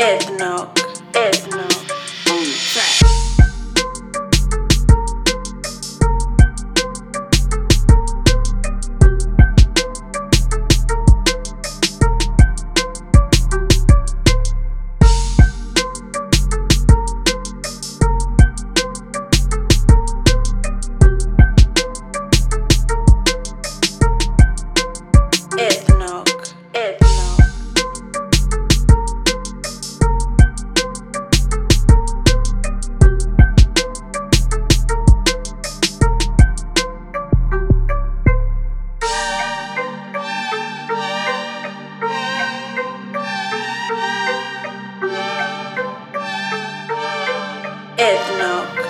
Ed, no. Ethno.